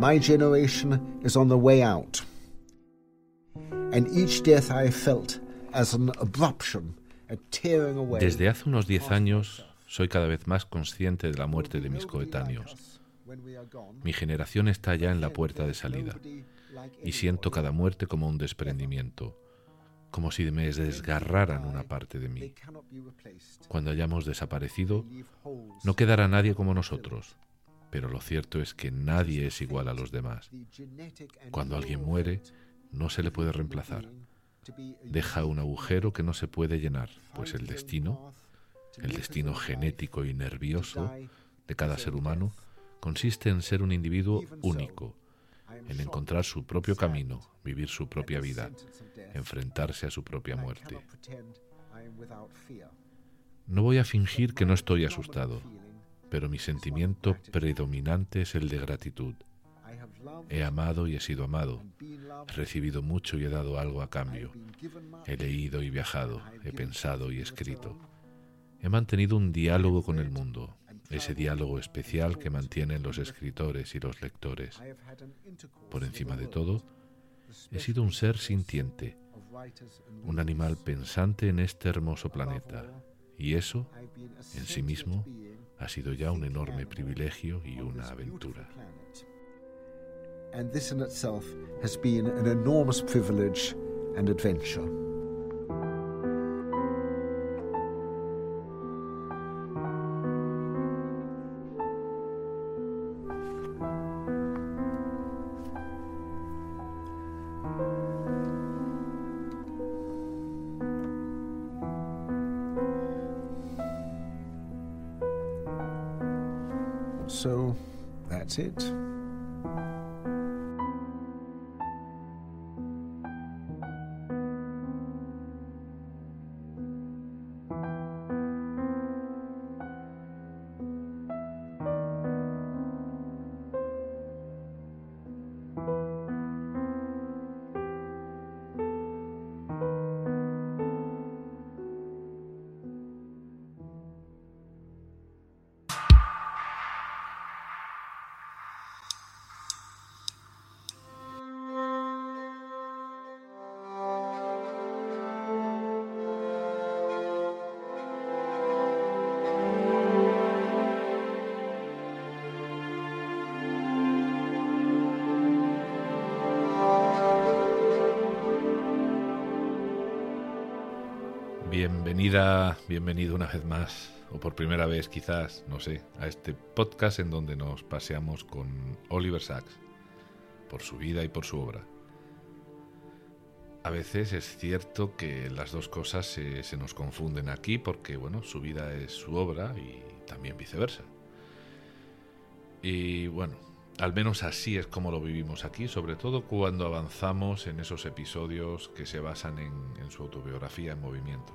My generation is on the way out. And each death I felt as an abruption, a tearing away. Desde hace unos diez años soy cada vez más consciente de la muerte de mis coetáneos. Mi generación está ya en la puerta de salida y siento cada muerte como un desprendimiento, como si me desgarraran una parte de mí. Cuando hayamos desaparecido, no quedará nadie como nosotros, pero lo cierto es que nadie es igual a los demás. Cuando alguien muere, no se le puede reemplazar. Deja un agujero que no se puede llenar, pues el destino, el destino genético y nervioso de cada ser humano, consiste en ser un individuo único, en encontrar su propio camino, vivir su propia vida, enfrentarse a su propia muerte. No voy a fingir que no estoy asustado, pero mi sentimiento predominante es el de gratitud. He amado y he sido amado. He recibido mucho y he dado algo a cambio. He leído y viajado. He pensado y escrito. He mantenido un diálogo con el mundo, ese diálogo especial que mantienen los escritores y los lectores. Por encima de todo, he sido un ser sintiente, un animal pensante en este hermoso planeta, y eso, en sí mismo, ha sido ya un enorme privilegio y una aventura. And this in itself has been an enormous privilege and adventure. It. Bienvenida, bienvenido una vez más, o por primera vez quizás, no sé, a este podcast en donde nos paseamos con Oliver Sacks, por su vida y por su obra. A veces es cierto que las dos cosas se, se nos confunden aquí porque, bueno, su vida es su obra y también viceversa. Y bueno, al menos así es como lo vivimos aquí, sobre todo cuando avanzamos en esos episodios que se basan en, su autobiografía en movimiento.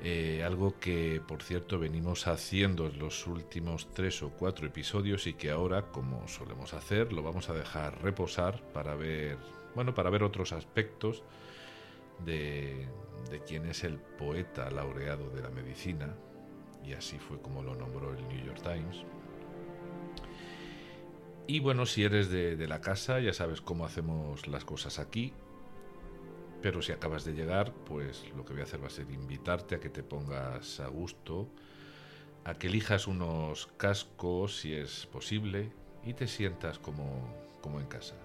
Eh, algo que, por cierto, venimos haciendo en los últimos tres o cuatro episodios y que ahora, como solemos hacer, lo vamos a dejar reposar para ver, bueno, para ver otros aspectos de quién es el poeta laureado de la medicina, y así fue como lo nombró el New York Times. Y bueno, si eres de, la casa, ya sabes cómo hacemos las cosas aquí. Pero si acabas de llegar, pues lo que voy a hacer va a ser invitarte a que te pongas a gusto, a que elijas unos cascos si es posible y te sientas como, como en casa.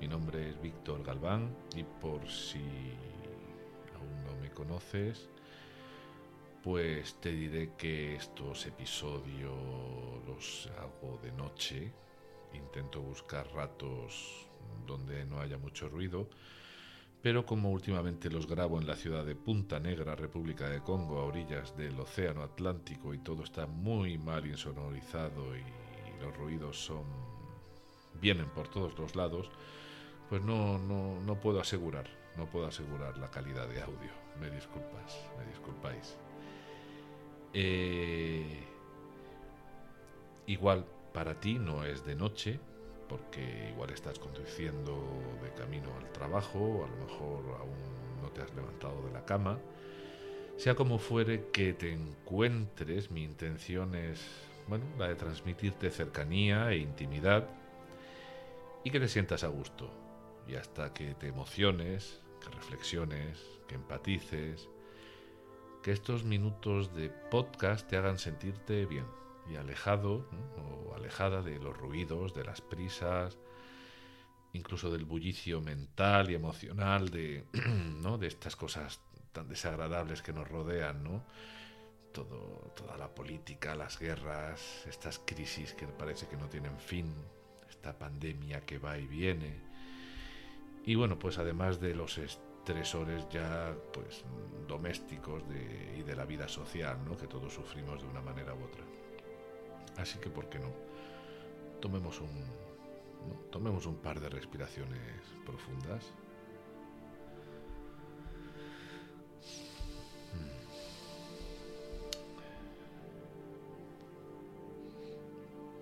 Mi nombre es Víctor Galván y por si aún no me conoces, pues te diré que estos episodios los hago de noche. Intento buscar ratos donde no haya mucho ruido pero como últimamente los grabo en la ciudad de Punta Negra, República de Congo, a orillas del Océano Atlántico y todo está muy mal insonorizado y los ruidos son vienen por todos los lados, pues no, no, no puedo asegurar, no puedo asegurar la calidad de audio. Me disculpas, me disculpáis. Eh, igual para ti no es de noche, porque igual estás conduciendo de camino al trabajo, a lo mejor aún no te has levantado de la cama. Sea como fuere que te encuentres, mi intención es, bueno, la de transmitirte cercanía e intimidad, y que te sientas a gusto. Y hasta que te emociones, que reflexiones, que empatices, que estos minutos de podcast te hagan sentirte bien y alejado o alejada de los ruidos, de las prisas, incluso del bullicio mental y emocional de, ¿no? de estas cosas tan desagradables que nos rodean, ¿no? Todo, toda la política, las guerras, estas crisis que parece que no tienen fin, esta pandemia que va y viene. Y bueno, pues además de los estresores ya pues domésticos de, y de la vida social, ¿no? que todos sufrimos de una manera u otra. Así que, ¿por qué no? Tomemos un, tomemos un par de respiraciones profundas.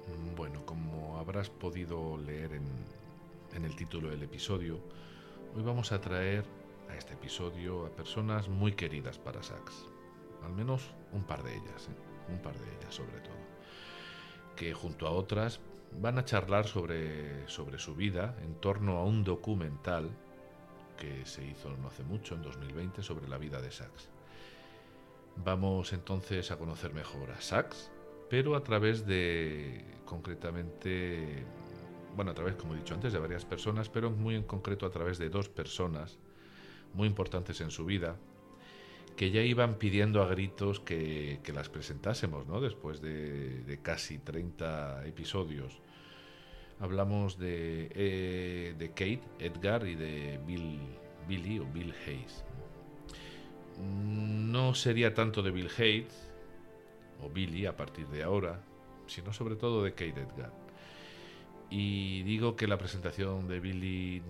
Mm, bueno, como habrás podido leer en, en, el título del episodio, hoy vamos a traer a este episodio a personas muy queridas para Sax. Al menos un par de ellas, ¿eh? un par de ellas sobre todo. Que junto a otras van a charlar sobre, sobre su vida en torno a un documental que se hizo no hace mucho, en 2020, sobre la vida de Sachs. Vamos entonces a conocer mejor a Sachs, pero a través de, concretamente, bueno, a través, como he dicho antes, de varias personas, pero muy en concreto a través de dos personas muy importantes en su vida, que ya iban pidiendo a gritos que, las presentásemos, ¿no? Después de, casi 30 episodios. Hablamos de, eh, de Kate, Edgar y de Bill, Billy o Bill Hayes. No sería tanto de Bill Hayes o Billy a partir de ahora, sino sobre todo de Kate Edgar. Y digo que la presentación de Billy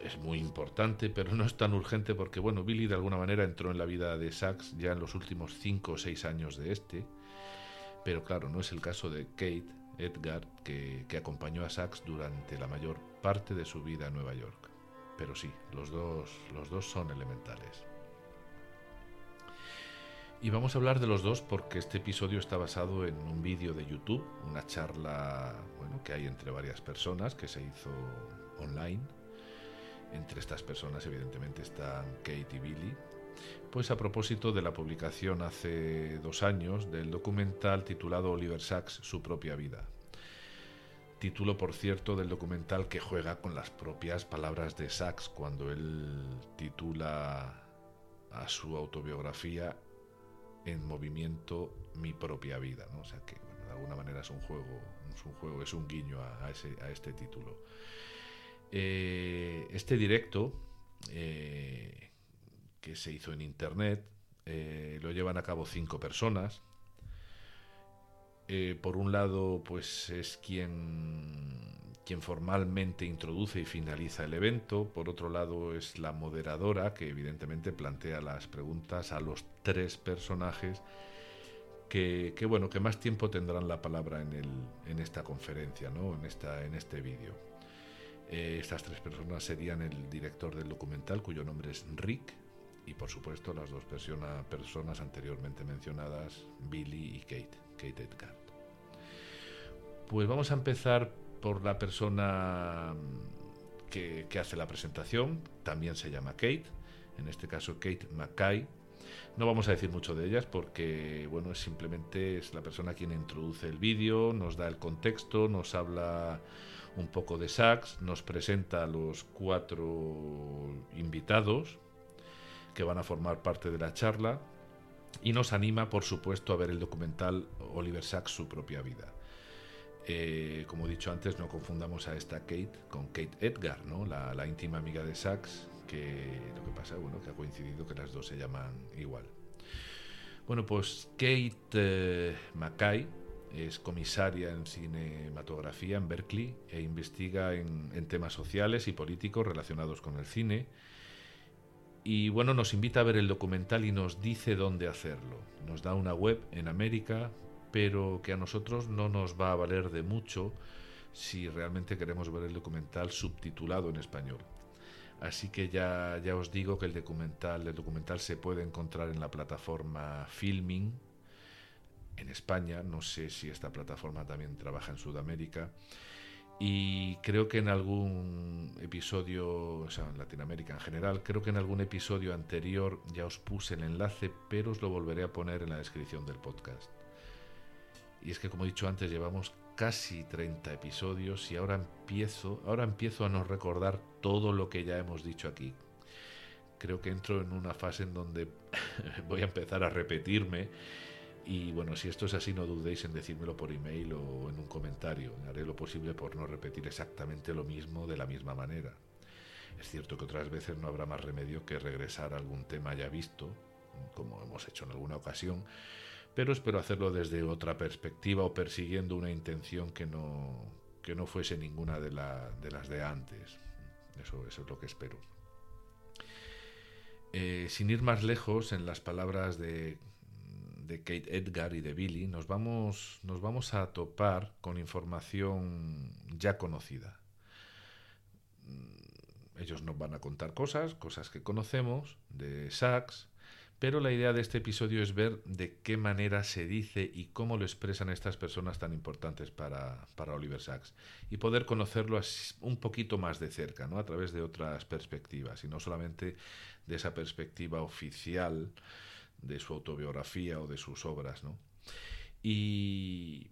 es muy importante, pero no es tan urgente porque, bueno, Billy de alguna manera entró en la vida de Sax ya en los últimos 5 o 6 años de este, pero claro, no es el caso de Kate Edgar, que, acompañó a Sax durante la mayor parte de su vida en Nueva York. Pero sí, los dos, los dos son elementales. Y vamos a hablar de los dos porque este episodio está basado en un vídeo de YouTube, una charla bueno, que hay entre varias personas que se hizo online entre estas personas, evidentemente, están Kate y Billy. Pues a propósito de la publicación hace dos años del documental titulado Oliver Sacks, Su propia vida. Título, por cierto, del documental que juega con las propias palabras de Sacks cuando él titula a su autobiografía en movimiento Mi propia vida. ¿no? O sea que, de alguna manera es un juego, es un juego, es un guiño a, ese, a este título. Eh, este directo eh, que se hizo en internet eh, lo llevan a cabo cinco personas. por un lado, pues es quien, quien formalmente introduce y finaliza el evento. Por otro lado, es la moderadora que evidentemente plantea las preguntas a los tres personajes que, bueno, que más tiempo tendrán la palabra en, el, en esta conferencia, ¿no? en, esta, en este vídeo. Eh, estas tres personas serían el director del documental, cuyo nombre es Rick, y por supuesto las dos personas anteriormente mencionadas, Billy y Kate, Kate Edgar. Pues vamos a empezar por la persona que, que hace la presentación, también se llama Kate, en este caso Kate Mackay. No vamos a decir mucho de ellas porque, bueno, simplemente es la persona quien introduce el vídeo, nos da el contexto, nos habla un poco de sax, nos presenta a los cuatro invitados que van a formar parte de la charla y nos anima, por supuesto, a ver el documental Oliver Sacks, su propia vida. Eh, como he dicho antes, no confundamos a esta Kate con Kate Edgar, ¿no? la, íntima amiga de Sachs, que lo que pasa, bueno, que ha coincidido que las dos se llaman igual. Bueno, pues Kate eh, Mackay es comisaria en cinematografía en Berkeley e investiga en, temas sociales y políticos relacionados con el cine. Y bueno, nos invita a ver el documental y nos dice dónde hacerlo. Nos da una web en América, pero que a nosotros no nos va a valer de mucho si realmente queremos ver el documental subtitulado en español. Así que ya, ya os digo que el documental, el documental se puede encontrar en la plataforma Filming, en España, no sé si esta plataforma también trabaja en Sudamérica. Y creo que en algún episodio, o sea, en Latinoamérica en general, creo que en algún episodio anterior ya os puse el enlace, pero os lo volveré a poner en la descripción del podcast. Y es que como he dicho antes, llevamos casi 30 episodios y ahora empiezo, ahora empiezo a no recordar todo lo que ya hemos dicho aquí. Creo que entro en una fase en donde voy a empezar a repetirme y bueno, si esto es así, no dudéis en decírmelo por email o en un comentario. Haré lo posible por no repetir exactamente lo mismo de la misma manera. Es cierto que otras veces no habrá más remedio que regresar a algún tema ya visto, como hemos hecho en alguna ocasión, pero espero hacerlo desde otra perspectiva o persiguiendo una intención que no, que no fuese ninguna de, las de antes. Eso, eso es lo que espero. Eh, sin ir más lejos, en las palabras de de Kate Edgar y de Billy, nos vamos, nos vamos a topar con información ya conocida. Mm, ellos nos van a contar cosas, cosas que conocemos de Sachs, pero la idea de este episodio es ver de qué manera se dice y cómo lo expresan estas personas tan importantes para, para Oliver Sacks y poder conocerlo un poquito más de cerca, ¿no? a través de otras perspectivas y no solamente de esa perspectiva oficial de su autobiografía o de sus obras, ¿no? Y,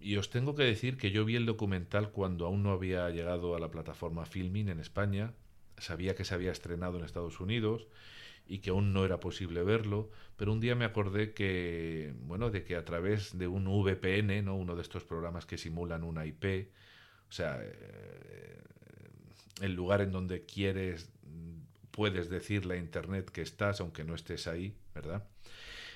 y os tengo que decir que yo vi el documental cuando aún no había llegado a la plataforma Filming en España, sabía que se había estrenado en Estados Unidos y que aún no era posible verlo, pero un día me acordé que, bueno, de que a través de un VPN, ¿no? uno de estos programas que simulan una IP, o sea, eh, el lugar en donde quieres puedes decirle a Internet que estás, aunque no estés ahí, ¿verdad?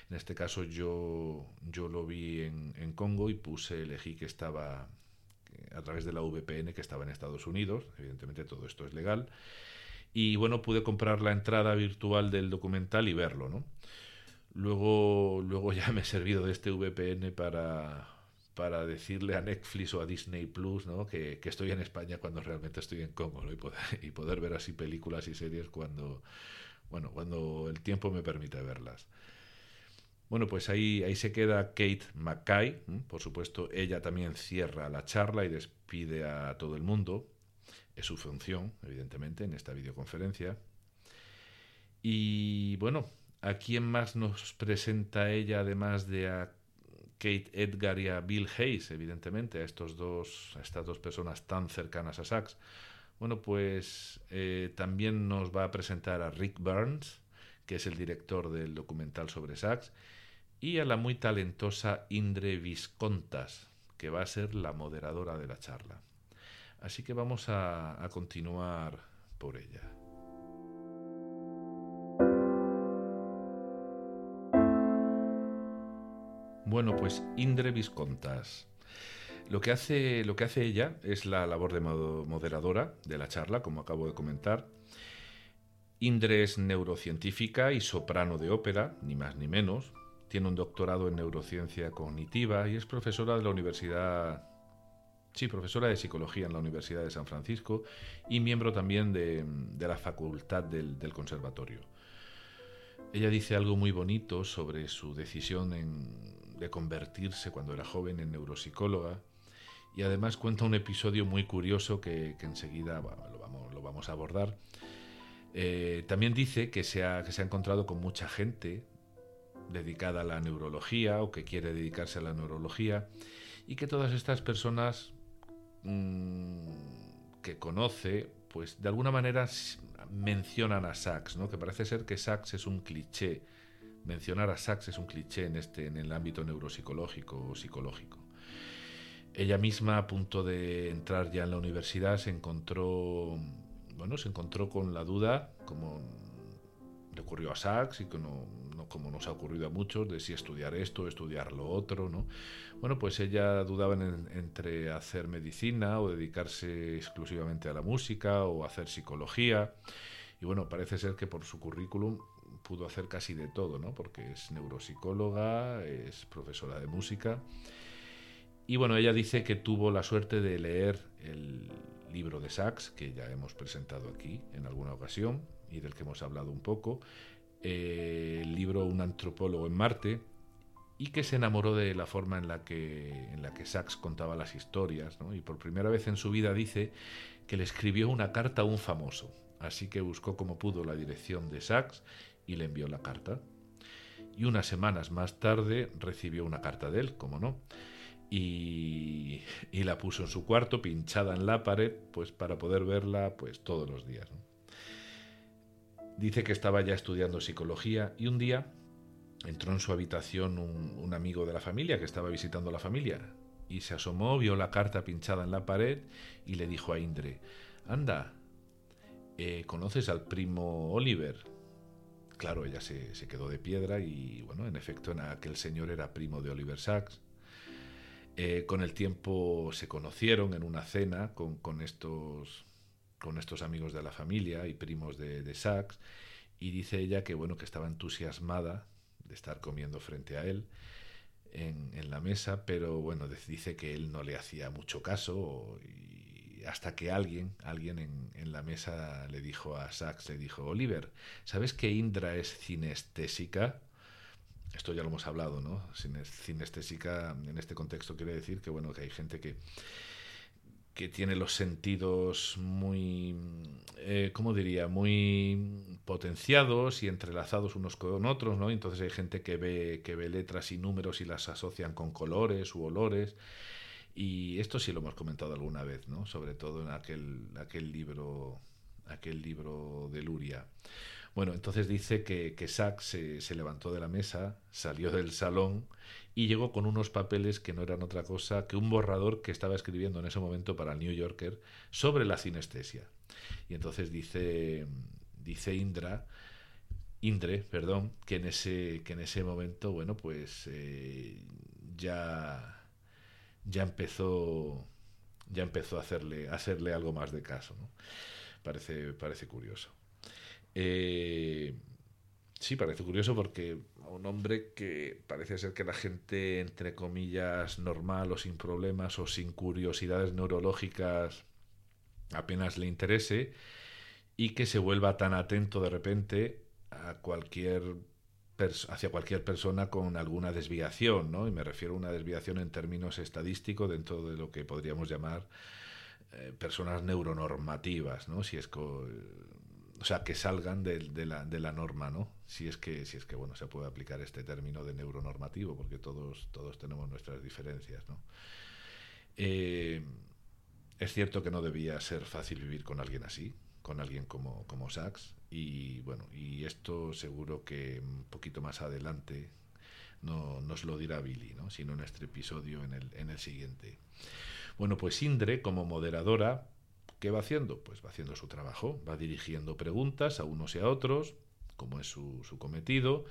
En este caso yo, yo lo vi en, Congo y puse, elegí que estaba eh, a través de la VPN que estaba en Estados Unidos, evidentemente todo esto es legal, y bueno, pude comprar la entrada virtual del documental y verlo, ¿no? Luego, luego ya me he servido de este VPN para, para decirle a Netflix o a Disney Plus ¿no? que, estoy en España cuando realmente estoy en Congo y, poder, y poder ver así películas y series cuando, bueno, cuando el tiempo me permite verlas. Bueno, pues ahí, ahí se queda Kate McKay. Por supuesto, ella también cierra la charla y despide a todo el mundo. Es su función, evidentemente, en esta videoconferencia. Y bueno, ¿a quién más nos presenta ella además de a Kate Edgar y a Bill Hayes, evidentemente, a, estos dos, estas dos personas tan cercanas a Sachs. Bueno, pues eh, también nos va a presentar a Rick Burns, que es el director del documental sobre Sachs, y a la muy talentosa Indre Viscontas, que va a ser la moderadora de la charla. Así que vamos a continuar por ella. Bueno, pues Indre Viscontas. Lo que, hace, lo que hace ella es la labor de moderadora de la charla, como acabo de comentar. Indre es neurocientífica y soprano de ópera, ni más ni menos. Tiene un doctorado en neurociencia cognitiva y es profesora de la Universidad Sí, profesora de psicología en la Universidad de San Francisco y miembro también de, la facultad del, del, conservatorio. Ella dice algo muy bonito sobre su decisión en, de convertirse cuando era joven en neuropsicóloga y además cuenta un episodio muy curioso que, enseguida lo, vamos, a abordar. Eh, también dice que se, ha, que se ha encontrado con mucha gente dedicada a la neurología o que quiere dedicarse a la neurología y que todas estas personas mm, que conoce, pues de alguna manera mencionan a Sachs, ¿no? que parece ser que Sachs es un cliché Mencionar a Sachs es un cliché en, este, en el ámbito neuropsicológico o psicológico. Ella misma, a punto de entrar ya en la universidad, se encontró, bueno, se encontró con la duda, como le ocurrió a Sachs y como, como nos ha ocurrido a muchos, de si estudiar esto estudiar lo otro, ¿no? Bueno, pues ella dudaba entre hacer medicina o dedicarse exclusivamente a la música o hacer psicología. Y bueno, parece ser que por su currículum pudo hacer casi de todo, ¿no? Porque es neuropsicóloga, es profesora de música. Y bueno, ella dice que tuvo la suerte de leer el libro de Sachs, que ya hemos presentado aquí en alguna ocasión y del que hemos hablado un poco, eh, el libro Un antropólogo en Marte, y que se enamoró de la forma en la que, en la que Sachs contaba las historias, y por primera vez en su vida dice que le escribió una carta a un famoso, así que buscó como pudo la dirección de Sachs y le envió la carta. Y unas semanas más tarde recibió una carta de él, como no, y, la puso en su cuarto, pinchada en la pared, pues para poder verla pues todos los días. Dice que estaba ya estudiando psicología y un día entró en su habitación un, amigo de la familia que estaba visitando la familia y se asomó, vio la carta pinchada en la pared y le dijo a Indre, anda, eh, ¿conoces al primo Oliver? Claro, ella se, quedó de piedra y bueno, en efecto, aquel señor era primo de Oliver Sacks. Eh, con el tiempo se conocieron en una cena con, estos, con estos amigos de la familia y primos de, de Sachs y dice ella que bueno que estaba entusiasmada de estar comiendo frente a él en, en, la mesa, pero bueno, dice que él no le hacía mucho caso hasta que alguien, alguien en, la mesa le dijo a Sachs, le dijo, Oliver, ¿sabes que Indra es cinestésica? Esto ya lo hemos hablado, ¿no? Cinestésica en este contexto quiere decir que bueno, que hay gente que que tiene los sentidos muy, eh, ¿cómo diría?, muy potenciados y entrelazados unos con otros, ¿no? Entonces hay gente que ve, que ve letras y números y las asocian con colores u olores. Y esto sí lo hemos comentado alguna vez, ¿no? Sobre todo en aquel, aquel libro, aquel libro de Luria. Bueno, entonces dice que, que Sachs se, se levantó de la mesa, salió del salón y llegó con unos papeles que no eran otra cosa que un borrador que estaba escribiendo en ese momento para el New Yorker sobre la sinestesia. Y entonces dice, dice Indra, Indre, perdón, que en ese, que en ese momento, bueno, pues eh, ya, ya empezó ya empezó a hacerle, a hacerle algo más de caso. ¿no? Parece, parece curioso. Eh, sí, parece curioso porque un hombre que parece ser que la gente, entre comillas, normal o sin problemas o sin curiosidades neurológicas apenas le interese y que se vuelva tan atento de repente a cualquier hacia cualquier persona con alguna desviación, ¿no? Y me refiero a una desviación en términos estadísticos dentro de lo que podríamos llamar eh, personas neuronormativas, ¿no? Si es o sea, que salgan de, la, norma, ¿no? Si es que, si es que bueno, se puede aplicar este término de neuronormativo, porque todos, todos tenemos nuestras diferencias, ¿no? Eh, es cierto que no debía ser fácil vivir con alguien así, con alguien como, como Sachs, y bueno, y esto seguro que un poquito más adelante no nos lo dirá Billy, ¿no? sino en este episodio, en el, en el siguiente. Bueno, pues Indre, como moderadora, ¿Qué va haciendo? Pues va haciendo su trabajo, va dirigiendo preguntas a unos y a otros, como es su, cometido,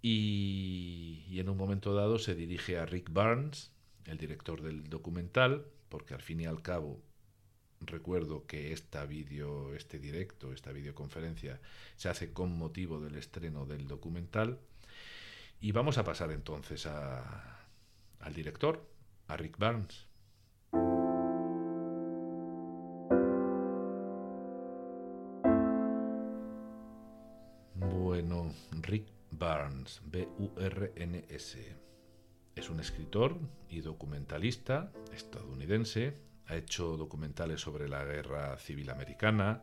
y, en un momento dado se dirige a Rick Barnes, el director del documental, porque al fin y al cabo recuerdo que esta video, este directo, esta videoconferencia se hace con motivo del estreno del documental. Y vamos a pasar entonces al director, a Rick Barnes. Rick Barnes, B-U-R-N-S. Es un escritor y documentalista estadounidense. Ha hecho documentales sobre la guerra civil americana,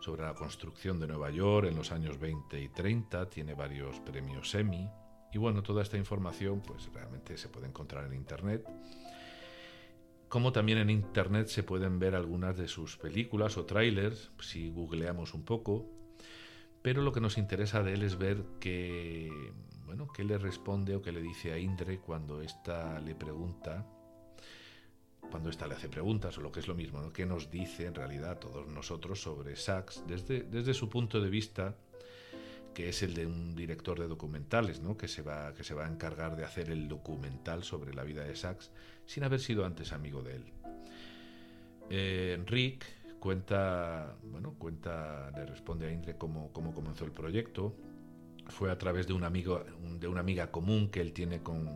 sobre la construcción de Nueva York en los años 20 y 30. Tiene varios premios Emmy. Y bueno, toda esta información pues realmente se puede encontrar en Internet. Como también en Internet se pueden ver algunas de sus películas o trailers, si googleamos un poco, pero lo que nos interesa de él es ver que, bueno, qué le responde o qué le dice a Indre cuando ésta le pregunta, cuando ésta le hace preguntas, o lo que es lo mismo, ¿no? qué nos dice en realidad todos nosotros sobre Sachs desde, desde su punto de vista, que es el de un director de documentales, ¿no? que, se va, que se va a encargar de hacer el documental sobre la vida de Sachs sin haber sido antes amigo de él. Eh, Rick cuenta, bueno, cuenta, le responde a Indre cómo, cómo comenzó el proyecto. Fue a través de un amigo, de una amiga común que él tiene con,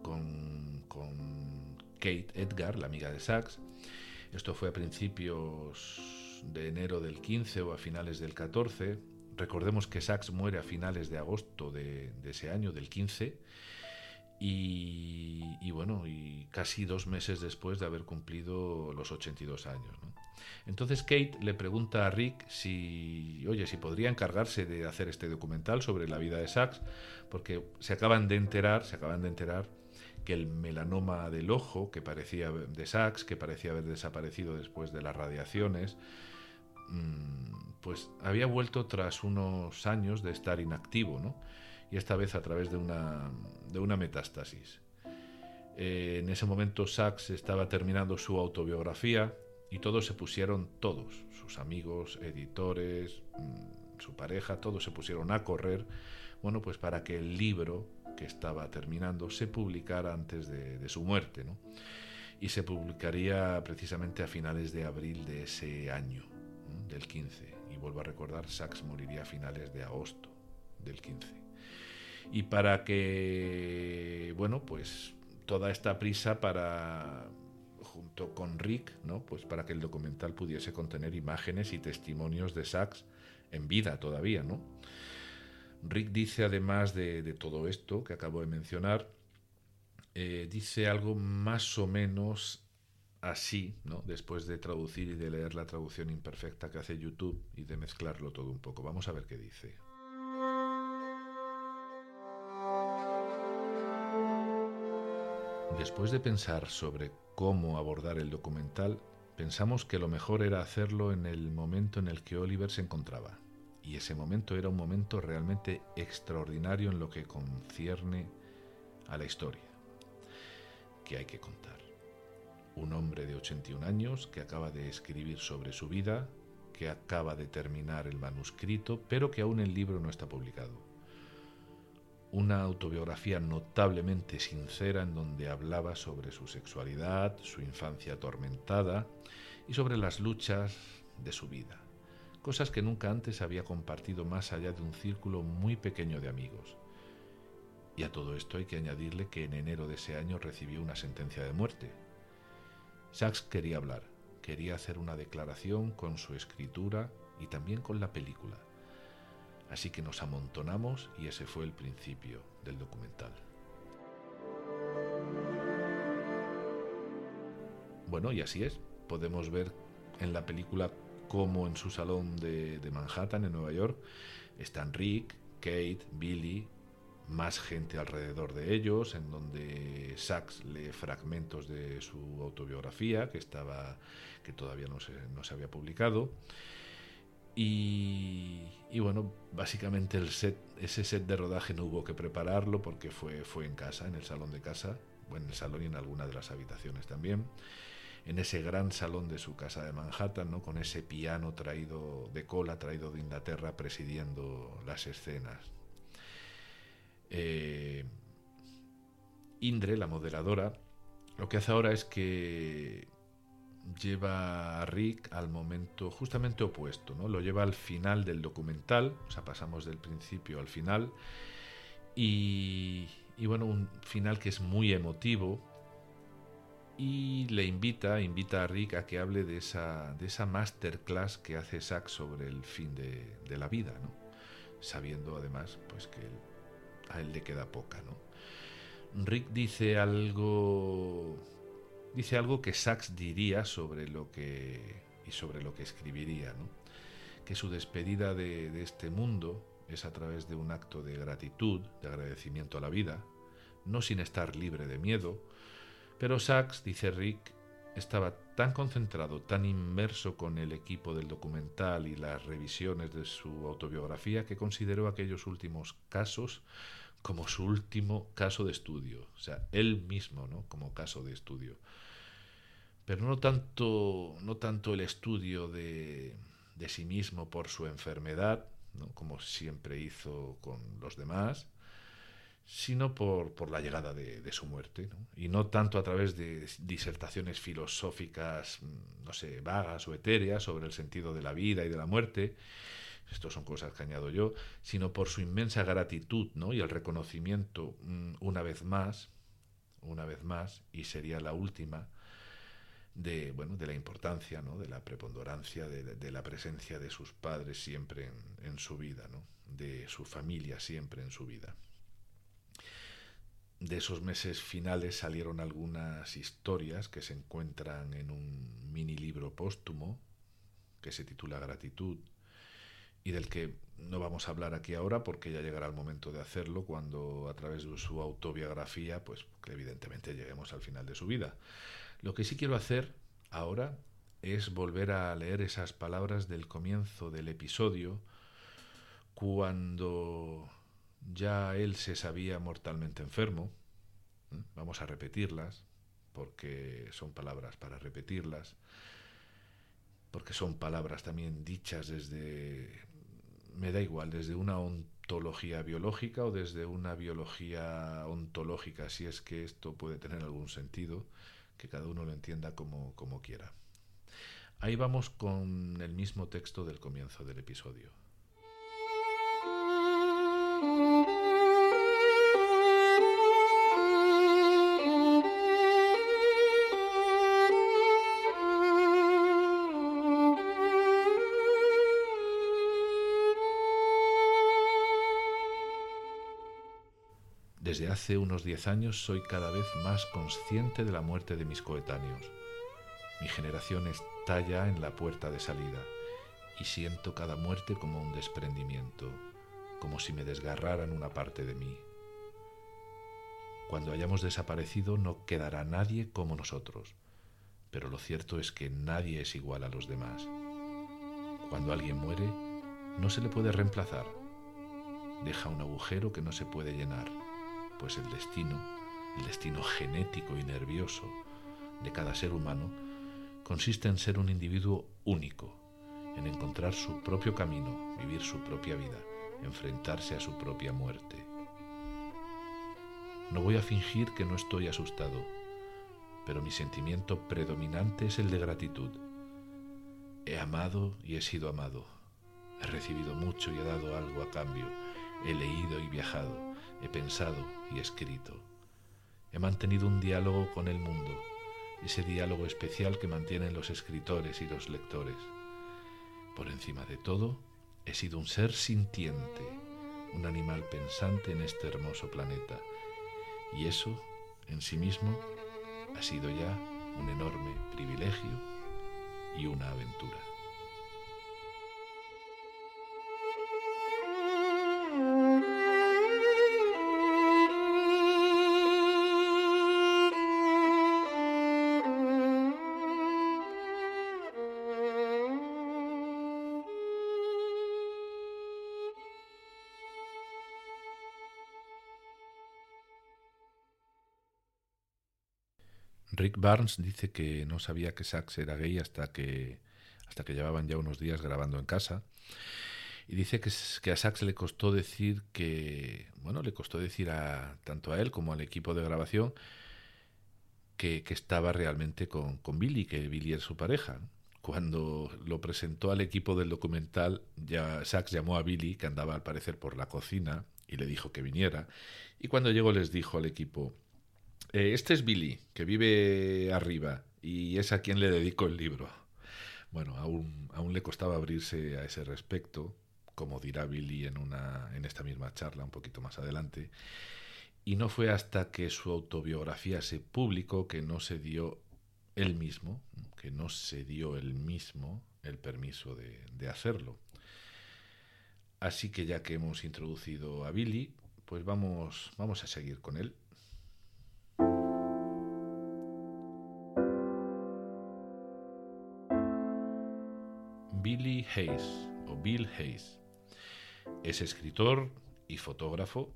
con, con Kate Edgar, la amiga de Sachs. Esto fue a principios de enero del 15 o a finales del 14. recordemos que Sachs muere a finales de agosto de, ese año, del 15, y, bueno, y casi dos meses después de haber cumplido los 82 años. Entonces Kate le pregunta a Rick si, oye, si podría encargarse de hacer este documental sobre la vida de Sachs, porque se acaban de enterar, se acaban de enterar que el melanoma del ojo, que parecía de Sachs, que parecía haber desaparecido después de las radiaciones, mm, pues había vuelto tras unos años de estar inactivo, ¿no? Y esta vez a través de una, de una metástasis. Eh, en ese momento Sachs estaba terminando su autobiografía y todos se pusieron, todos, sus amigos, editores, mm, su pareja, todos se pusieron a correr, bueno, pues para que el libro que estaba terminando se publicara antes de, su muerte, ¿no? Y se publicaría precisamente a finales de abril de ese año, del 15. Y vuelvo a recordar, Sachs moriría a finales de agosto del 15. Y para que, bueno, pues toda esta prisa para junto con Rick, ¿no? Pues para que el documental pudiese contener imágenes y testimonios de Sachs en vida todavía, ¿no? Rick dice, además de, todo esto que acabo de mencionar, eh, dice algo más o menos así, ¿no? después de traducir y de leer la traducción imperfecta que hace YouTube y de mezclarlo todo un poco. Vamos a ver qué dice. Después de pensar sobre cómo abordar el documental, pensamos que lo mejor era hacerlo en el momento en el que Oliver se encontraba y ese momento era un momento realmente extraordinario en lo que concierne a la historia que hay que contar. Un hombre de 81 años que acaba de escribir sobre su vida, que acaba de terminar el manuscrito, pero que aún el libro no está publicado. Una autobiografía notablemente sincera en donde hablaba sobre su sexualidad, su infancia atormentada y sobre las luchas de su vida cosas que nunca antes había compartido más allá de un círculo muy pequeño de amigos. Y a todo esto hay que añadirle que en enero de ese año recibió una sentencia de muerte. Sachs quería hablar, quería hacer una declaración con su escritura y también con la película. Así que nos amontonamos y ese fue el principio del documental. Bueno, y así es. Podemos ver en la película como en su salón de, Manhattan, en Nueva York, están Rick, Kate, Billy, más gente alrededor de ellos, en donde Sachs lee fragmentos de su autobiografía, que estaba, que todavía no se, no se había publicado. Y, bueno, básicamente ese set de rodaje no hubo que prepararlo porque fue, fue en casa, en el salón de casa, bueno, en el salón y en alguna de las habitaciones también en ese gran salón de su casa de Manhattan, ¿no? con ese piano traído de cola, traído de Inglaterra, presidiendo las escenas. Eh, Indre, la moderadora, lo que hace ahora es que lleva a Rick al momento justamente opuesto, ¿no? Lo lleva al final del documental, o sea, pasamos del principio al final, y, y bueno, un final que es muy emotivo, y le invita, invita a Rick a que hable de esa, de esa masterclass que hace Zack sobre el fin de, la vida, ¿no? sabiendo además pues que a él le queda poca. ¿no? Rick dice algo dice algo que Sachs diría sobre lo que y sobre lo que escribiría, ¿no? que su despedida de, de este mundo es a través de un acto de gratitud, de agradecimiento a la vida, no sin estar libre de miedo, pero Sachs, dice Rick, estaba tan concentrado, tan inmerso con el equipo del documental y las revisiones de su autobiografía que consideró aquellos últimos casos como su último caso de estudio, o sea, él mismo, ¿no? como caso de estudio. Pero no tanto, no tanto el estudio de, de sí mismo por su enfermedad, como siempre hizo con los demás, sino por, por la llegada de, su muerte, y no tanto a través de disertaciones filosóficas, mm, no sé, vagas o etéreas sobre el sentido de la vida y de la muerte, esto son cosas que añado yo, sino por su inmensa gratitud ¿no? y el reconocimiento mm, una vez más, una vez más, y sería la última, de, bueno, de la importancia, ¿no? de la preponderancia, de, la presencia de sus padres siempre en, su vida, ¿no? de su familia siempre en su vida. De esos meses finales salieron algunas historias que se encuentran en un mini libro póstumo que se titula Gratitud y del que no vamos a hablar aquí ahora porque ya llegará el momento de hacerlo cuando a través de su autobiografía, pues que evidentemente lleguemos al final de su vida. Lo que sí quiero hacer ahora es volver a leer esas palabras del comienzo del episodio cuando ya él se sabía mortalmente enfermo. Vamos a repetirlas porque son palabras para repetirlas, porque son palabras también dichas desde, me da igual, desde una ontología biológica o desde una biología ontológica, si es que esto puede tener algún sentido que cada uno lo entienda como, como quiera. Ahí vamos con el mismo texto del comienzo del episodio. Desde hace unos diez años soy cada vez más consciente de la muerte de mis coetáneos. Mi generación está ya en la puerta de salida y siento cada muerte como un desprendimiento, como si me desgarraran una parte de mí. Cuando hayamos desaparecido no quedará nadie como nosotros, pero lo cierto es que nadie es igual a los demás. Cuando alguien muere, no se le puede reemplazar. Deja un agujero que no se puede llenar pues el destino, el destino genético y nervioso de cada ser humano, consiste en ser un individuo único, en encontrar su propio camino, vivir su propia vida, enfrentarse a su propia muerte. No voy a fingir que no estoy asustado, pero mi sentimiento predominante es el de gratitud. He amado y he sido amado. He recibido mucho y he dado algo a cambio. He leído y viajado he pensado y escrito. He mantenido un diálogo con el mundo, ese diálogo especial que mantienen los escritores y los lectores. Por encima de todo, he sido un ser sintiente, un animal pensante en este hermoso planeta. Y eso, en sí mismo, ha sido ya un enorme privilegio y una aventura. Rick Barnes dice que no sabía que Sax era gay hasta que, hasta que llevaban ya unos días grabando en casa. Y dice que, que, a Sax le costó decir que, bueno, le costó decir a, tanto a él como al equipo de grabación que, que estaba realmente con, con, Billy, que Billy era su pareja. Cuando lo presentó al equipo del documental, ya Sax llamó a Billy, que andaba al parecer por la cocina, y le dijo que viniera. Y cuando llegó les dijo al equipo, eh, este es Billy, que vive arriba, y es a quien le dedico el libro. Bueno, aún, aún le costaba abrirse a ese respecto, como dirá Billy en, una, en esta misma charla un poquito más adelante. Y no fue hasta que su autobiografía se publicó que no se dio él mismo, que no se dio él mismo el permiso de, de hacerlo. Así que ya que hemos introducido a Billy, pues vamos, vamos a seguir con él. Billy Hayes o Bill Hayes. Es escritor y fotógrafo.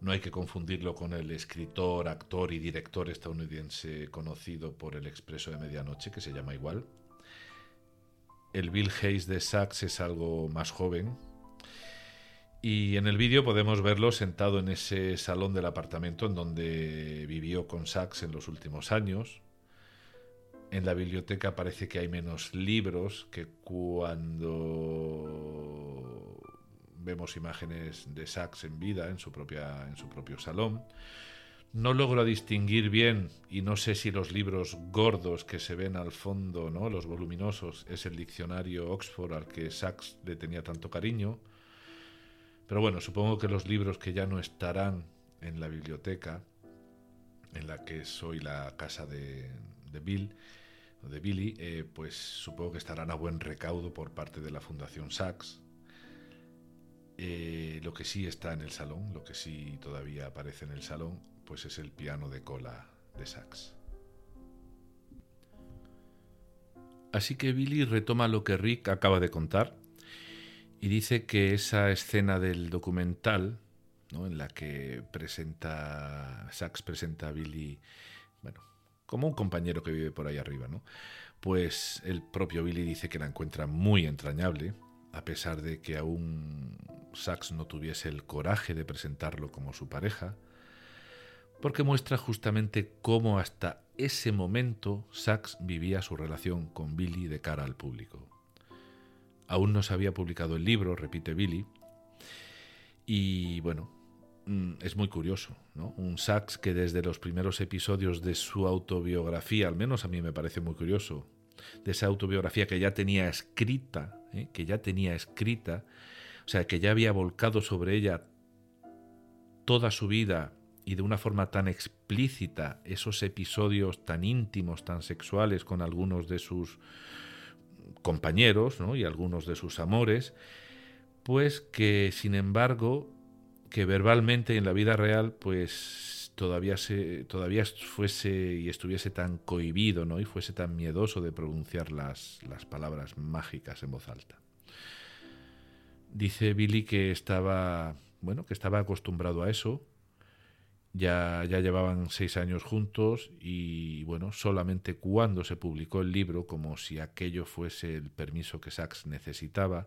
No hay que confundirlo con el escritor, actor y director estadounidense conocido por El Expreso de Medianoche, que se llama igual. El Bill Hayes de Sachs es algo más joven. Y en el vídeo podemos verlo sentado en ese salón del apartamento en donde vivió con Sachs en los últimos años, en la biblioteca parece que hay menos libros que cuando vemos imágenes de Sachs en vida en su, propia, en su propio salón. No logro distinguir bien y no sé si los libros gordos que se ven al fondo, ¿no? los voluminosos, es el diccionario Oxford al que Sachs le tenía tanto cariño. Pero bueno, supongo que los libros que ya no estarán en la biblioteca, en la que soy la casa de, Bill, o de Billy, eh, pues supongo que estarán a buen recaudo por parte de la Fundación Sachs. Eh, lo que sí está en el salón, lo que sí todavía aparece en el salón, pues es el piano de cola de sax. Así que Billy retoma lo que Rick acaba de contar y dice que esa escena del documental, ¿no? en la que presenta Sax presenta a Billy, bueno, como un compañero que vive por ahí arriba, ¿no? Pues el propio Billy dice que la encuentra muy entrañable, a pesar de que aún Sax no tuviese el coraje de presentarlo como su pareja, porque muestra justamente cómo hasta ese momento Sachs vivía su relación con Billy de cara al público. Aún no se había publicado el libro, repite Billy, y bueno, es muy curioso, ¿no? Un Sachs que desde los primeros episodios de su autobiografía, al menos a mí me parece muy curioso, de esa autobiografía que ya tenía escrita, ¿eh? que ya tenía escrita, o sea, que ya había volcado sobre ella toda su vida y de una forma tan explícita esos episodios tan íntimos, tan sexuales con algunos de sus compañeros y algunos de sus amores, pues que sin embargo, que verbalmente en la vida real, pues todavía se, todavía fuese y estuviese tan cohibido, ¿no? y fuese tan miedoso de pronunciar las, las palabras mágicas en voz alta. Dice Billy que estaba, bueno, que estaba acostumbrado a eso, ya, ya llevaban seis años juntos y bueno, solamente cuando se publicó el libro, como si aquello fuese el permiso que Sachs necesitaba,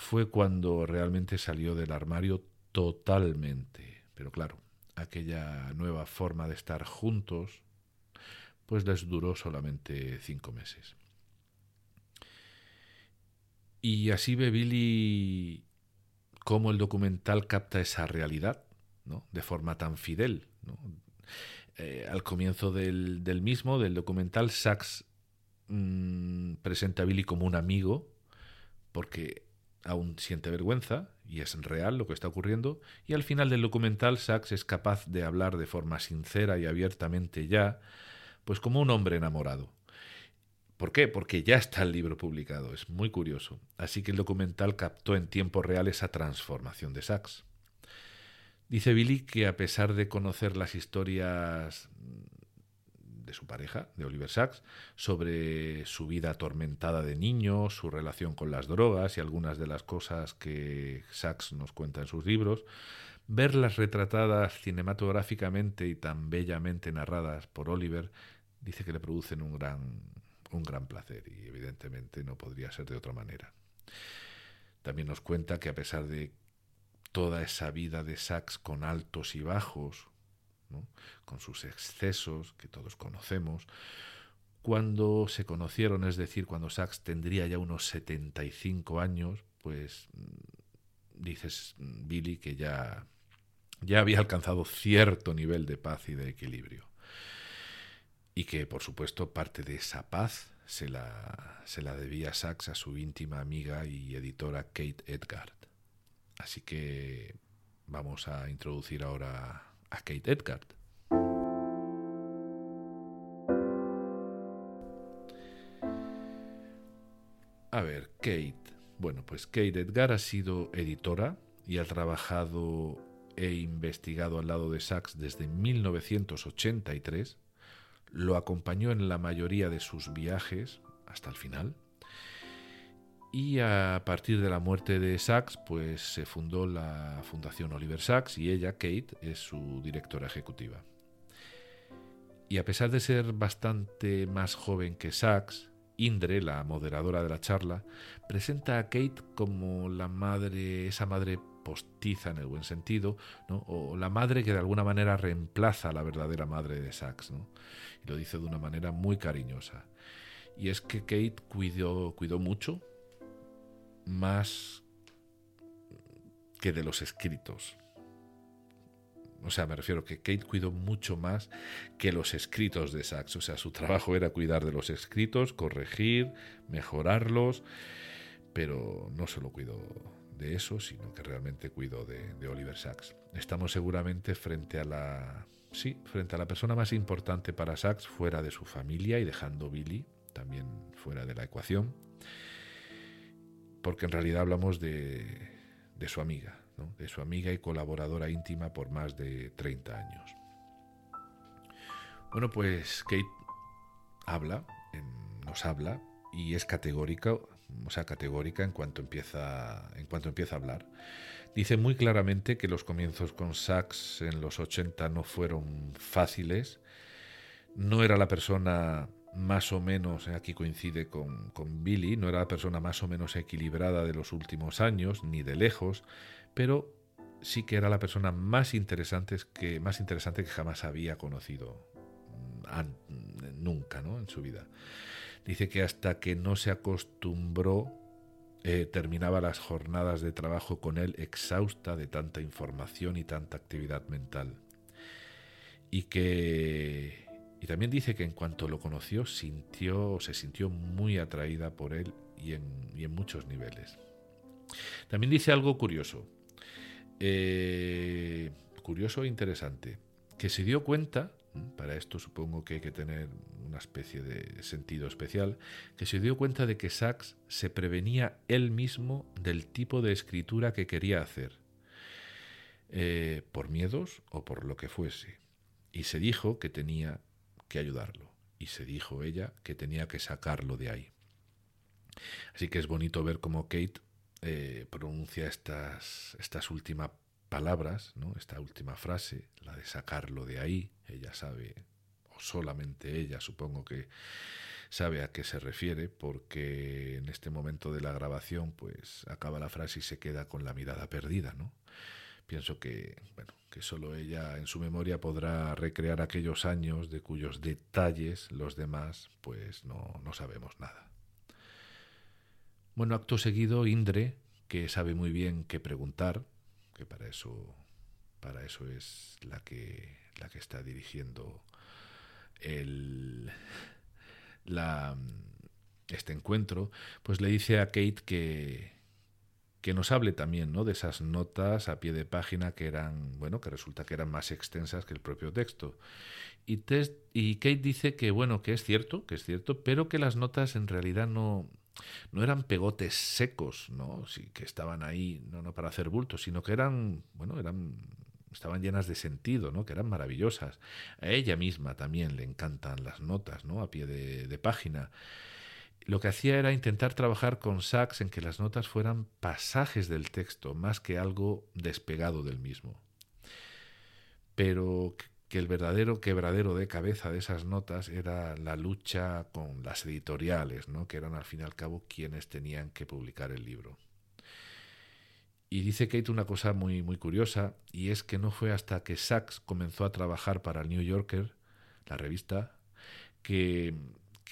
fue cuando realmente salió del armario totalmente. Pero claro, aquella nueva forma de estar juntos, pues les duró solamente cinco meses. Y así ve Billy cómo el documental capta esa realidad de forma tan fidel. Eh, al comienzo del, mismo, del documental, Sachs mm, presenta a Billy como un amigo, porque aún siente vergüenza, y es real lo que está ocurriendo, y al final del documental Sachs es capaz de hablar de forma sincera y abiertamente ya, pues como un hombre enamorado. ¿Por qué? Porque ya está el libro publicado, es muy curioso. Así que el documental captó en tiempo real esa transformación de Sachs. Dice Billy que a pesar de conocer las historias de su pareja, de Oliver Sacks, sobre su vida atormentada de niño, su relación con las drogas y algunas de las cosas que Sachs nos cuenta en sus libros, verlas retratadas cinematográficamente y tan bellamente narradas por Oliver, dice que le producen un gran, un gran placer y evidentemente no podría ser de otra manera. También nos cuenta que a pesar de toda esa vida de Sachs con altos y bajos, con sus excesos que todos conocemos, cuando se conocieron, es decir, cuando Sachs tendría ya unos 75 años, pues mm, dices, mm, Billy, que ya, ya había alcanzado cierto nivel de paz y de equilibrio. Y que, por supuesto, parte de esa paz se la, se la debía Sachs a su íntima amiga y editora Kate Edgar. Así que vamos a introducir ahora a Kate Edgard. A ver, Kate. Bueno, pues Kate Edgar ha sido editora y ha trabajado e investigado al lado de Sachs desde 1983. Lo acompañó en la mayoría de sus viajes hasta el final y a partir de la muerte de Sachs, pues se fundó la Fundación Oliver Sacks y ella, Kate, es su directora ejecutiva. Y a pesar de ser bastante más joven que Sachs, Indre, la moderadora de la charla, presenta a Kate como la madre, esa madre postiza en el buen sentido, o la madre que de alguna manera reemplaza a la verdadera madre de Sachs. Y lo dice de una manera muy cariñosa. Y es que Kate cuidó, cuidó mucho más que de los escritos. O sea, me refiero que Kate cuidó mucho más que los escritos de Sachs. O sea, su trabajo era cuidar de los escritos, corregir, mejorarlos, pero no solo cuidó de eso, sino que realmente cuidó de, Oliver Sacks. Estamos seguramente frente a la sí, frente a la persona más importante para Sachs fuera de su familia y dejando Billy también fuera de la ecuación, porque en realidad hablamos de, su amiga, de su amiga y colaboradora íntima por más de 30 años. Bueno, pues Kate habla, nos habla y es categórica, o sea, categórica en cuanto empieza, en cuanto empieza a hablar. Dice muy claramente que los comienzos con Sachs en los 80 no fueron fáciles. No era la persona más o menos, eh, aquí coincide con, con, Billy, no era la persona más o menos equilibrada de los últimos años, ni de lejos, pero sí que era la persona más interesante que, más interesante que jamás había conocido mm, nunca ¿no? en su vida. Dice que hasta que no se acostumbró eh, terminaba las jornadas de trabajo con él exhausta de tanta información y tanta actividad mental. Y que y también dice que en cuanto lo conoció sintió se sintió muy atraída por él y en, muchos niveles. También dice algo curioso, eh, curioso e interesante, que se dio cuenta, para esto supongo que hay que tener una especie de sentido especial, que se dio cuenta de que Sachs se prevenía él mismo del tipo de escritura que quería hacer, eh, por miedos o por lo que fuese, y se dijo que tenía que ayudarlo, y se dijo ella que tenía que sacarlo de ahí. Así que es bonito ver cómo Kate eh, pronuncia estas, estas últimas palabras, ¿no? esta última frase, la de sacarlo de ahí, ella sabe solamente ella supongo que sabe a qué se refiere, porque en este momento de la grabación, pues acaba la frase y se queda con la mirada perdida, ¿no? Pienso que, bueno, que solo ella en su memoria podrá recrear aquellos años de cuyos detalles los demás, pues no, no sabemos nada. Bueno, acto seguido, Indre, que sabe muy bien qué preguntar, que para eso, para eso es la que, la que está dirigiendo el, la, este encuentro, pues le dice a Kate que, que nos hable también ¿no? de esas notas a pie de página que eran, bueno, que resulta que eran más extensas que el propio texto. Y, Kate dice que, bueno, que es cierto, que es cierto, pero que las notas en realidad no, no eran pegotes secos, ¿no? Sí, que estaban ahí, no, no para hacer bultos, sino que eran, bueno, eran estaban llenas de sentido, ¿no? que eran maravillosas. A ella misma también le encantan las notas, ¿no? a pie de, página. Lo que hacía era intentar trabajar con Sachs en que las notas fueran pasajes del texto, más que algo despegado del mismo. Pero que el verdadero quebradero de cabeza de esas notas era la lucha con las editoriales, ¿no? que eran al fin y al cabo quienes tenían que publicar el libro. Y dice Kate una cosa muy, muy curiosa, y es que no fue hasta que Sachs comenzó a trabajar para el New Yorker, la revista, que,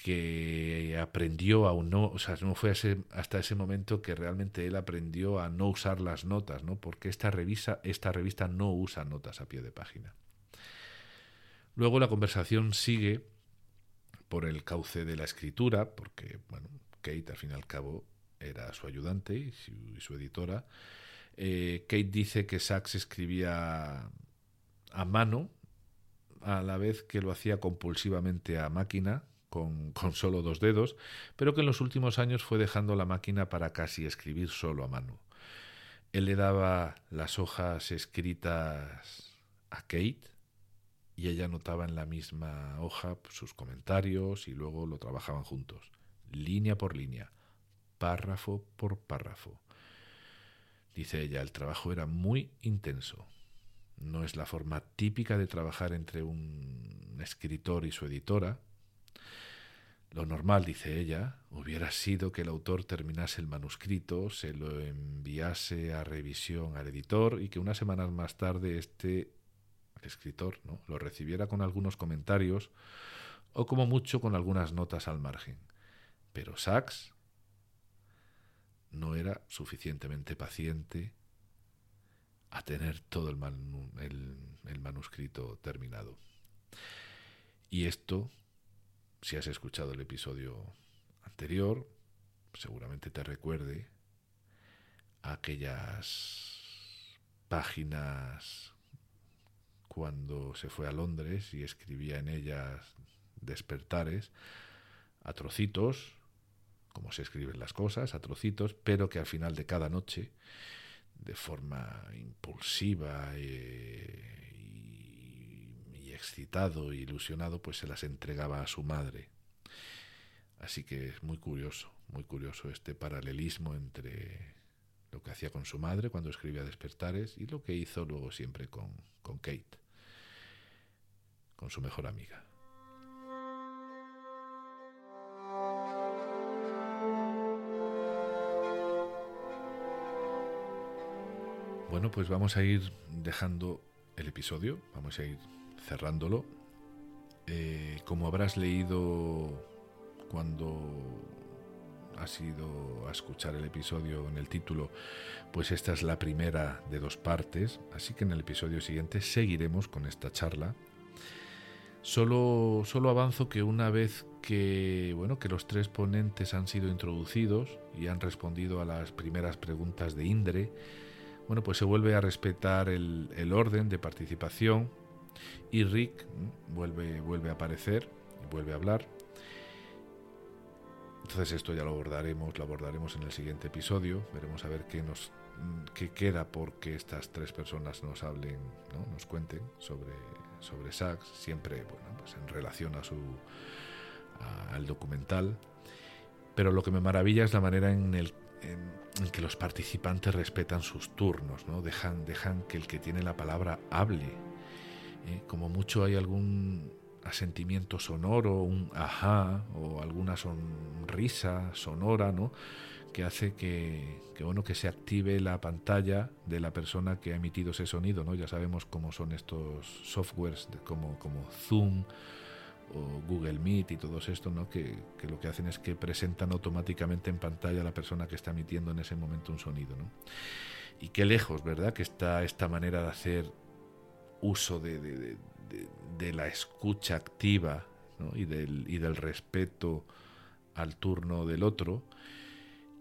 que aprendió a no, o sea, no fue hasta ese momento que realmente él aprendió a no usar las notas, ¿no? Porque esta revista, esta revista no usa notas a pie de página. Luego la conversación sigue por el cauce de la escritura, porque, bueno, Kate al fin y al cabo era su ayudante y su editora, eh, Kate dice que Sachs escribía a mano, a la vez que lo hacía compulsivamente a máquina, con, solo dos dedos, pero que en los últimos años fue dejando la máquina para casi escribir solo a mano. Él le daba las hojas escritas a Kate y ella notaba en la misma hoja sus comentarios y luego lo trabajaban juntos, línea por línea, párrafo por párrafo. Dice ella, el trabajo era muy intenso. No es la forma típica de trabajar entre un escritor y su editora. Lo normal, dice ella, hubiera sido que el autor terminase el manuscrito, se lo enviase a revisión al editor y que unas semanas más tarde este escritor lo recibiera con algunos comentarios o como mucho con algunas notas al margen. Pero Sachs no era suficientemente paciente a tener todo el manuscrito terminado. Y esto, si has escuchado el episodio anterior, seguramente te recuerde aquellas páginas cuando se fue a Londres y escribía en ellas despertares a trocitos, como se escriben las cosas, a trocitos, pero que al final de cada noche, de forma impulsiva eh, excitado e ilusionado, pues se las entregaba a su madre. Así que es muy curioso, muy curioso este paralelismo entre lo que hacía con su madre cuando escribía Despertares y lo que hizo luego siempre con, con Kate, con su mejor amiga. Bueno, pues vamos a ir dejando el episodio, vamos a ir cerrándolo. Eh, como habrás leído cuando has ido a escuchar el episodio en el título, pues esta es la primera de dos partes, así que en el episodio siguiente seguiremos con esta charla. Solo, solo avanzo que una vez que, bueno, que los tres ponentes han sido introducidos y han respondido a las primeras preguntas de Indre, bueno, pues se vuelve a respetar el, orden de participación y Rick vuelve, vuelve a aparecer y vuelve a hablar. Entonces esto ya lo abordaremos, lo abordaremos en el siguiente episodio. Veremos a ver qué nos qué queda porque estas tres personas nos hablen, ¿no? nos cuenten sobre, sobre Sachs, siempre bueno, pues en relación a su al documental. Pero lo que me maravilla es la manera en el que los participantes respetan sus turnos, ¿no? Dejan, dejan que el que tiene la palabra hable. ¿Eh? Como mucho hay algún asentimiento sonoro, un ajá o alguna sonrisa sonora, ¿no? que hace que, bueno que se active la pantalla de la persona que ha emitido ese sonido, ¿no? Ya sabemos cómo son estos softwares como, como Zoom o Google Meet y todos estos, ¿no? Que, lo que hacen es que presentan automáticamente en pantalla a la persona que está emitiendo en ese momento un sonido. ¿no? Y qué lejos, ¿verdad? Que está esta manera de hacer uso de, la escucha activa y, del, y del respeto al turno del otro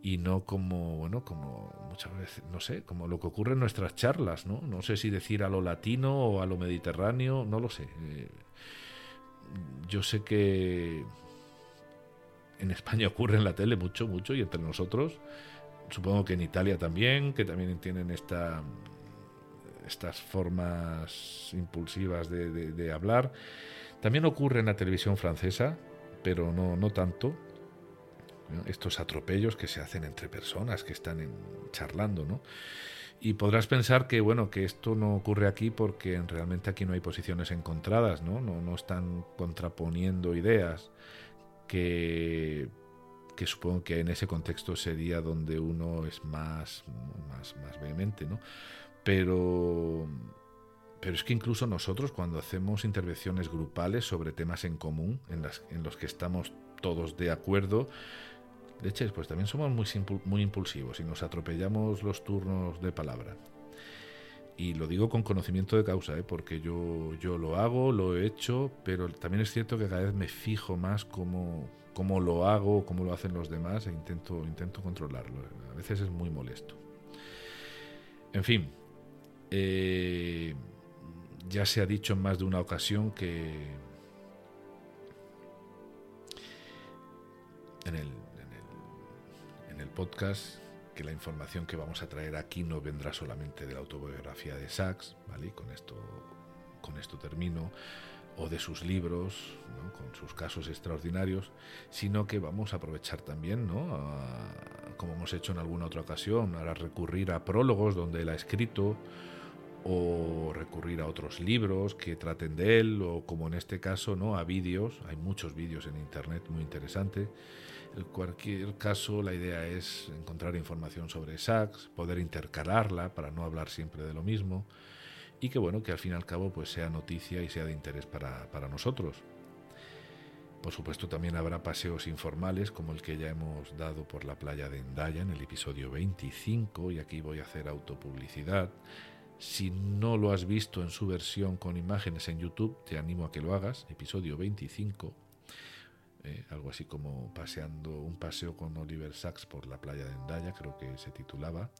y no como bueno como muchas veces no sé como lo que ocurre en nuestras charlas no no sé si decir a lo latino o a lo mediterráneo no lo sé. Eh, yo sé que en España ocurre en la tele mucho, mucho, y entre nosotros, supongo que en Italia también, que también tienen esta, estas formas impulsivas de, hablar. También ocurre en la televisión francesa, pero no, no tanto. Estos atropellos que se hacen entre personas que están charlando, ¿no? Y podrás pensar que bueno que esto no ocurre aquí porque realmente aquí no hay posiciones encontradas, ¿no? No, no están contraponiendo ideas que, que supongo que en ese contexto sería donde uno es más, más, más vehemente, ¿no? Pero, pero es que incluso nosotros cuando hacemos intervenciones grupales sobre temas en común, en, los que estamos todos de acuerdo, hecho, pues también somos muy, muy impulsivos y nos atropellamos los turnos de palabra. Y lo digo con conocimiento de causa, ¿eh? porque yo, yo lo hago, lo he hecho, pero también es cierto que cada vez me fijo más cómo, cómo lo hago, cómo lo hacen los demás e intento, intento controlarlo. A veces es muy molesto. En fin, eh, ya se ha dicho en más de una ocasión que en el el podcast que la información que vamos a traer aquí no vendrá solamente de la autobiografía de Sachs, ¿vale? con esto, con esto termino, o de sus libros, con sus casos extraordinarios, sino que vamos a aprovechar también, ¿no? como hemos hecho en alguna otra ocasión, a recurrir a prólogos donde él ha escrito, o recurrir a otros libros que traten de él, o como en este caso, ¿no? a vídeos, hay muchos vídeos en internet muy interesantes en cualquier caso, la idea es encontrar información sobre Sachs, poder intercalarla para no hablar siempre de lo mismo y que bueno, que al fin y al cabo pues sea noticia y sea de interés para, para nosotros. Por supuesto también habrá paseos informales como el que ya hemos dado por la playa de Endaya en el episodio 25 y aquí voy a hacer autopublicidad. Si no lo has visto en su versión con imágenes en YouTube, te animo a que lo hagas. Episodio 25. eh, algo así como paseando un paseo con Oliver Sacks por la playa de Endaya, creo que se titulaba.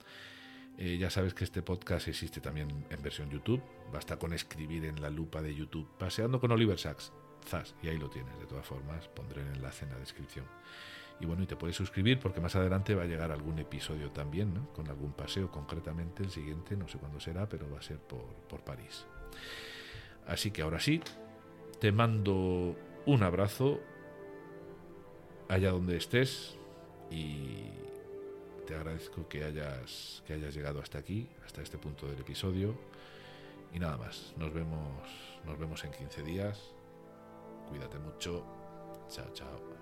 Eh, ya sabes que este podcast existe también en versión YouTube. Basta con escribir en la lupa de YouTube Paseando con Oliver Sacks. Zas, y ahí lo tienes. De todas formas, pondré el enlace en la descripción. Y bueno, y te puedes suscribir porque más adelante va a llegar algún episodio también, ¿no? con algún paseo. Concretamente el siguiente, no sé cuándo será, pero va a ser por, por París. Así que ahora sí, te mando un abrazo allá donde estés y te agradezco que hayas, que hayas llegado hasta aquí, hasta este punto del episodio. Y nada más, nos vemos, nos vemos en 15 días. Cuídate mucho. Chao, chao.